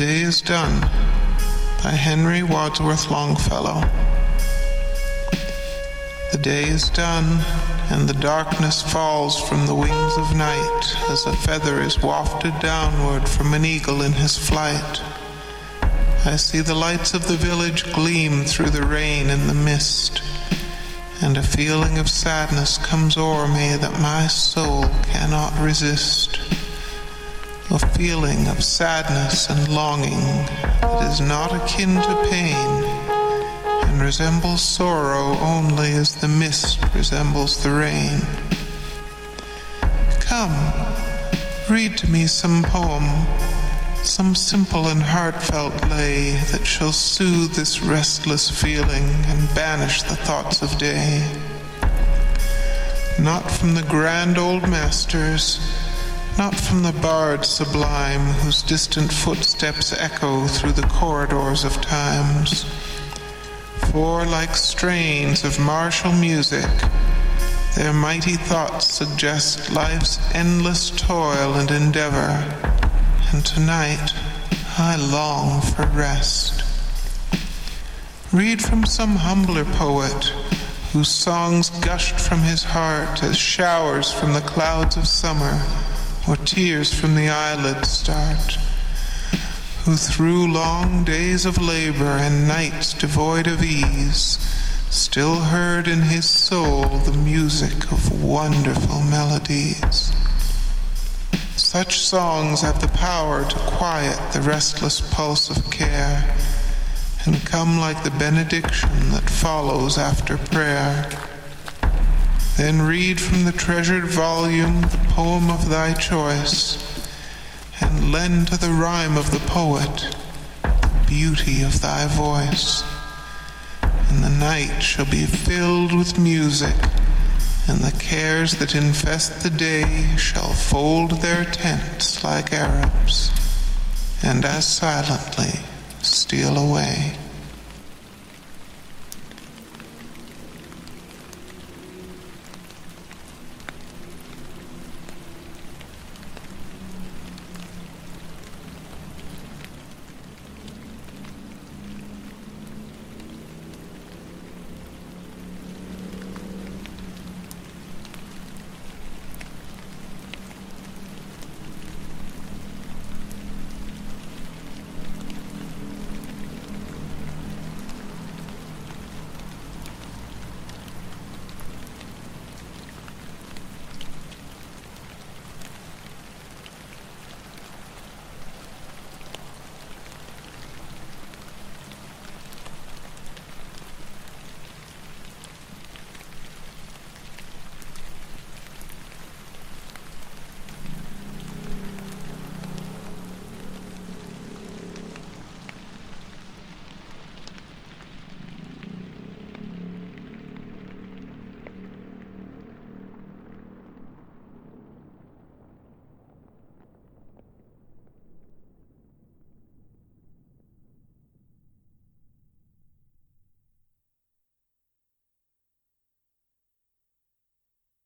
day is done by Henry Wadsworth Longfellow. The day is done, and the darkness falls from the wings of night as a feather is wafted downward from an eagle in his flight. I see the lights of the village gleam through the rain and the mist, and a feeling of sadness comes o'er me that my soul cannot resist a feeling of sadness and longing that is not akin to pain and resembles sorrow only as the mist resembles the rain. Come, read to me some poem, some simple and heartfelt lay that shall soothe this restless feeling and banish the thoughts of day. Not from the grand old masters, not from the bard sublime whose distant footsteps echo through the corridors of times. For, like strains of martial music, their mighty thoughts suggest life's endless toil and endeavor, and tonight I long for rest. Read from some humbler poet whose songs gushed from his heart as showers from the clouds of summer or tears from the eyelids start, who through long days of labor and nights devoid of ease, still heard in his soul the music of wonderful melodies. Such songs have the power to quiet the restless pulse of care and come like the benediction that follows after prayer. Then read from the treasured volume the poem of thy choice, and lend to the rhyme of the poet the beauty of thy voice. And the night shall be filled with music, and the cares that infest the day shall fold their tents like Arabs, and as silently steal away.